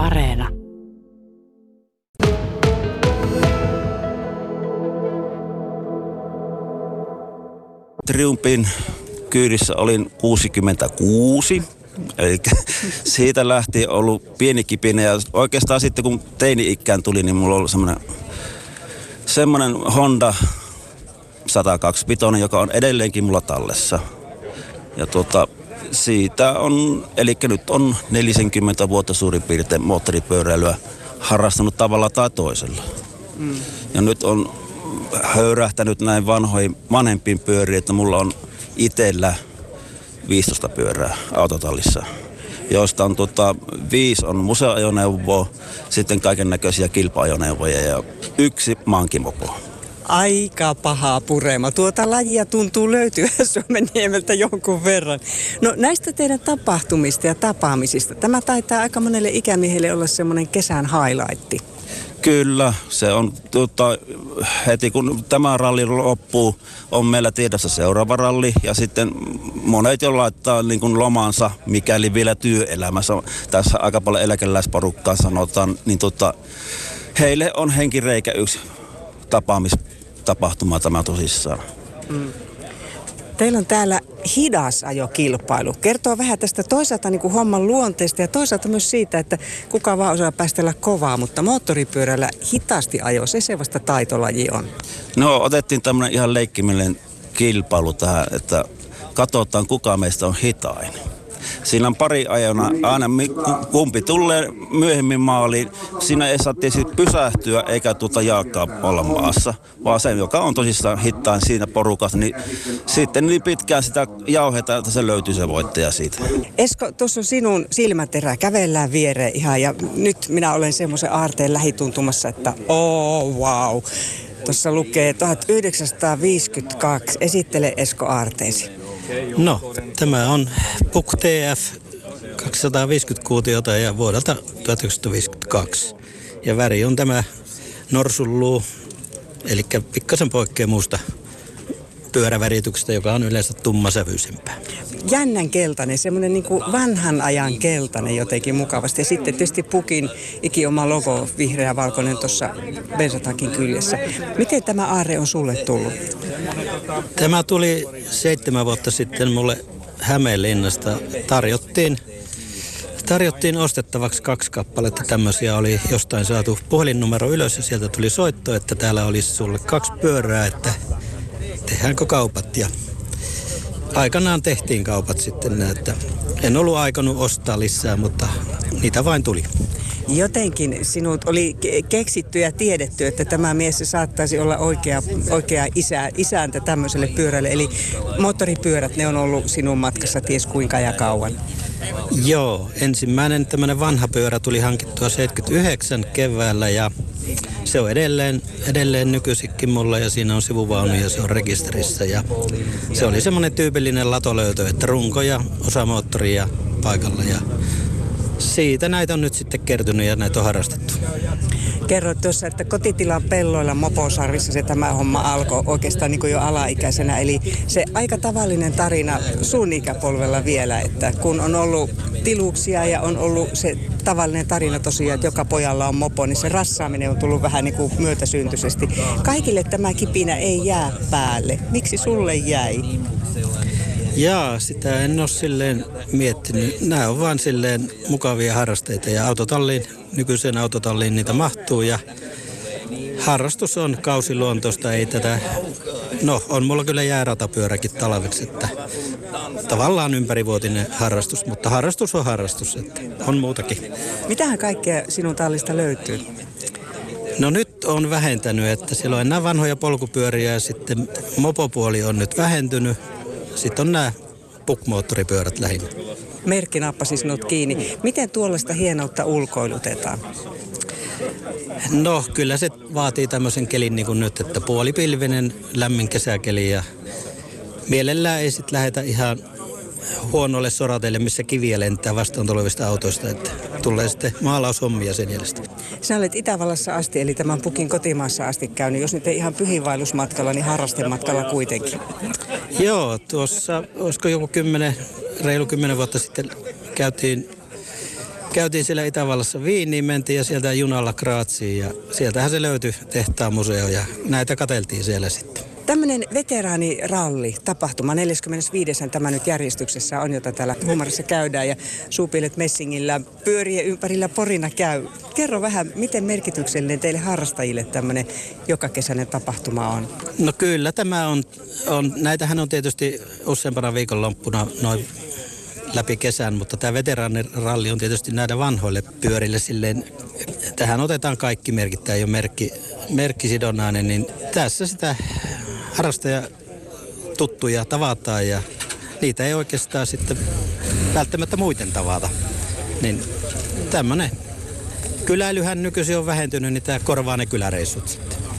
Areena. Triumpin kyydissä olin 66. Eli siitä lähti ollut pieni kipinä ja oikeastaan sitten kun teini-ikään tuli, niin mulla oli semmoinen, semmoinen Honda 125, joka on edelleenkin mulla tallessa. Ja tuota, siitä on, eli nyt on 40 vuotta suurin piirtein moottoripyöräilyä harrastanut tavalla tai toisella. Mm. Ja nyt on höyrähtänyt näin vanhoihin vanhempiin pyöriin, että mulla on itsellä 15 pyörää autotallissa, joista on tota, viisi on museoajoneuvoa, sitten kaiken näköisiä kilpa-ajoneuvoja ja yksi maankimopo. Aika pahaa purema. Tuota lajia tuntuu löytyä Suomen niemeltä jonkun verran. No näistä teidän tapahtumista ja tapaamisista. Tämä taitaa aika monelle ikämiehelle olla semmoinen kesän highlightti. Kyllä, se on tuota, heti kun tämä ralli loppuu, on meillä tiedossa seuraava ralli ja sitten monet jo laittaa niin kuin lomansa, mikäli vielä työelämässä. Tässä aika paljon eläkeläisporukkaa sanotaan, niin tuota, heille on henkireikä yksi tapaamistapahtuma tämä tosissaan. Mm. Teillä on täällä hidas ajokilpailu. Kertoo vähän tästä toisaalta niin kuin homman luonteesta ja toisaalta myös siitä, että kuka vaan osaa päästellä kovaa, mutta moottoripyörällä hitaasti ajo, se se vasta taitolaji on. No otettiin tämmöinen ihan leikkiminen kilpailu tähän, että katsotaan kuka meistä on hitain. Siinä on pari ajona aina kumpi tulee myöhemmin maaliin. Siinä ei saa tietysti pysähtyä eikä tuota jalkaa olla maassa, vaan se, joka on tosissaan hittain siinä porukassa, niin sitten niin pitkään sitä jauhetaan, että se löytyy se voittaja siitä. Esko, tuossa on sinun silmäterä, kävellään viereen ihan ja nyt minä olen semmoisen aarteen lähituntumassa, että oh wow. Tuossa lukee 1952. Esittele Esko aarteesi. No, tämä on PUK TF 250 kuutiota ja vuodelta 1952. Ja väri on tämä norsulluu, eli pikkasen poikkeaa muusta pyörävärityksestä, joka on yleensä tummasävyisempää. Jännän keltainen, semmoinen niin vanhan ajan keltainen jotenkin mukavasti. Ja sitten tietysti pukin ikioma logo, vihreä valkoinen tuossa bensatakin kyljessä. Miten tämä aarre on sulle tullut? Tämä tuli seitsemän vuotta sitten mulle Hämeenlinnasta. Tarjottiin tarjottiin ostettavaksi kaksi kappaletta. Tämmöisiä oli jostain saatu puhelinnumero ylös ja sieltä tuli soitto, että täällä olisi sulle kaksi pyörää, että tehdäänkö kaupat. Ja aikanaan tehtiin kaupat sitten, että en ollut aikonut ostaa lisää, mutta niitä vain tuli. Jotenkin sinut oli keksitty ja tiedetty, että tämä mies saattaisi olla oikea, oikea isä, isäntä tämmöiselle pyörälle. Eli moottoripyörät, ne on ollut sinun matkassa ties kuinka ja kauan. Joo, ensimmäinen tämmöinen vanha pyörä tuli hankittua 79 keväällä ja se on edelleen, edelleen nykyisinkin mulla ja siinä on sivuvaunu ja se on rekisterissä. Ja se oli semmoinen tyypillinen latolöytö, että runko ja osamoottoria paikalla ja siitä näitä on nyt sitten kertynyt ja näitä on harrastettu. Kerroit tuossa, että kotitilan pelloilla Moposarvissa se tämä homma alkoi oikeastaan niin kuin jo alaikäisenä. Eli se aika tavallinen tarina sun ikäpolvella vielä, että kun on ollut tiluksia ja on ollut se tavallinen tarina tosiaan, että joka pojalla on mopo, niin se rassaaminen on tullut vähän niin kuin myötäsyntyisesti. Kaikille tämä kipinä ei jää päälle. Miksi sulle jäi? Jaa, sitä en ole silleen miettinyt. Nämä on vaan silleen mukavia harrasteita ja autotalliin, nykyiseen autotalliin niitä mahtuu ja harrastus on kausiluontoista, ei tätä, no on mulla kyllä jääratapyöräkin talveksi, että tavallaan ympärivuotinen harrastus, mutta harrastus on harrastus, että on muutakin. Mitähän kaikkea sinun tallista löytyy? No nyt on vähentänyt, että siellä on enää vanhoja polkupyöriä ja sitten mopopuoli on nyt vähentynyt sitten on nämä pukmoottoripyörät lähinnä. Merkki nappasi sinut kiinni. Miten tuollaista hienoutta ulkoilutetaan? No kyllä se vaatii tämmöisen kelin niin kuin nyt, että puolipilvinen lämmin kesäkeli ja mielellään ei sitten lähetä ihan huonolle sorateille, missä kiviä lentää vastaan tulevista autoista, että tulee sitten maalaushommia sen jäljestä. Sä olet Itävallassa asti, eli tämän pukin kotimaassa asti käynyt. Jos nyt ei ihan pyhiinvaellusmatkalla, niin harrastematkalla kuitenkin. Joo, tuossa, olisiko joku kymmenen, reilu kymmenen vuotta sitten käytiin käytiin siellä Itävallassa Viiniin, mentiin ja sieltä junalla Graatsiin ja sieltähän se löytyi tehtaan museo ja näitä kateltiin siellä sitten. Tämmöinen veteraaniralli, tapahtuma, 45. tämä nyt järjestyksessä on, jota täällä Huumarissa käydään ja suupiilet messingillä pyörien ympärillä porina käy. Kerro vähän, miten merkityksellinen teille harrastajille tämmöinen jokakesäinen tapahtuma on? No kyllä tämä on, on näitähän on tietysti useampana viikonloppuna noin läpi kesän, mutta tämä veteraaniralli on tietysti näitä vanhoille pyörille silleen, tähän otetaan kaikki merkit, tämä ei ole merkki, merkkisidonnainen, niin tässä sitä harrastaja tuttuja tavataan ja niitä ei oikeastaan sitten välttämättä muuten tavata. Niin tämmöinen kyläilyhän nykyisin on vähentynyt, niin tämä korvaa ne kyläreissut sitten.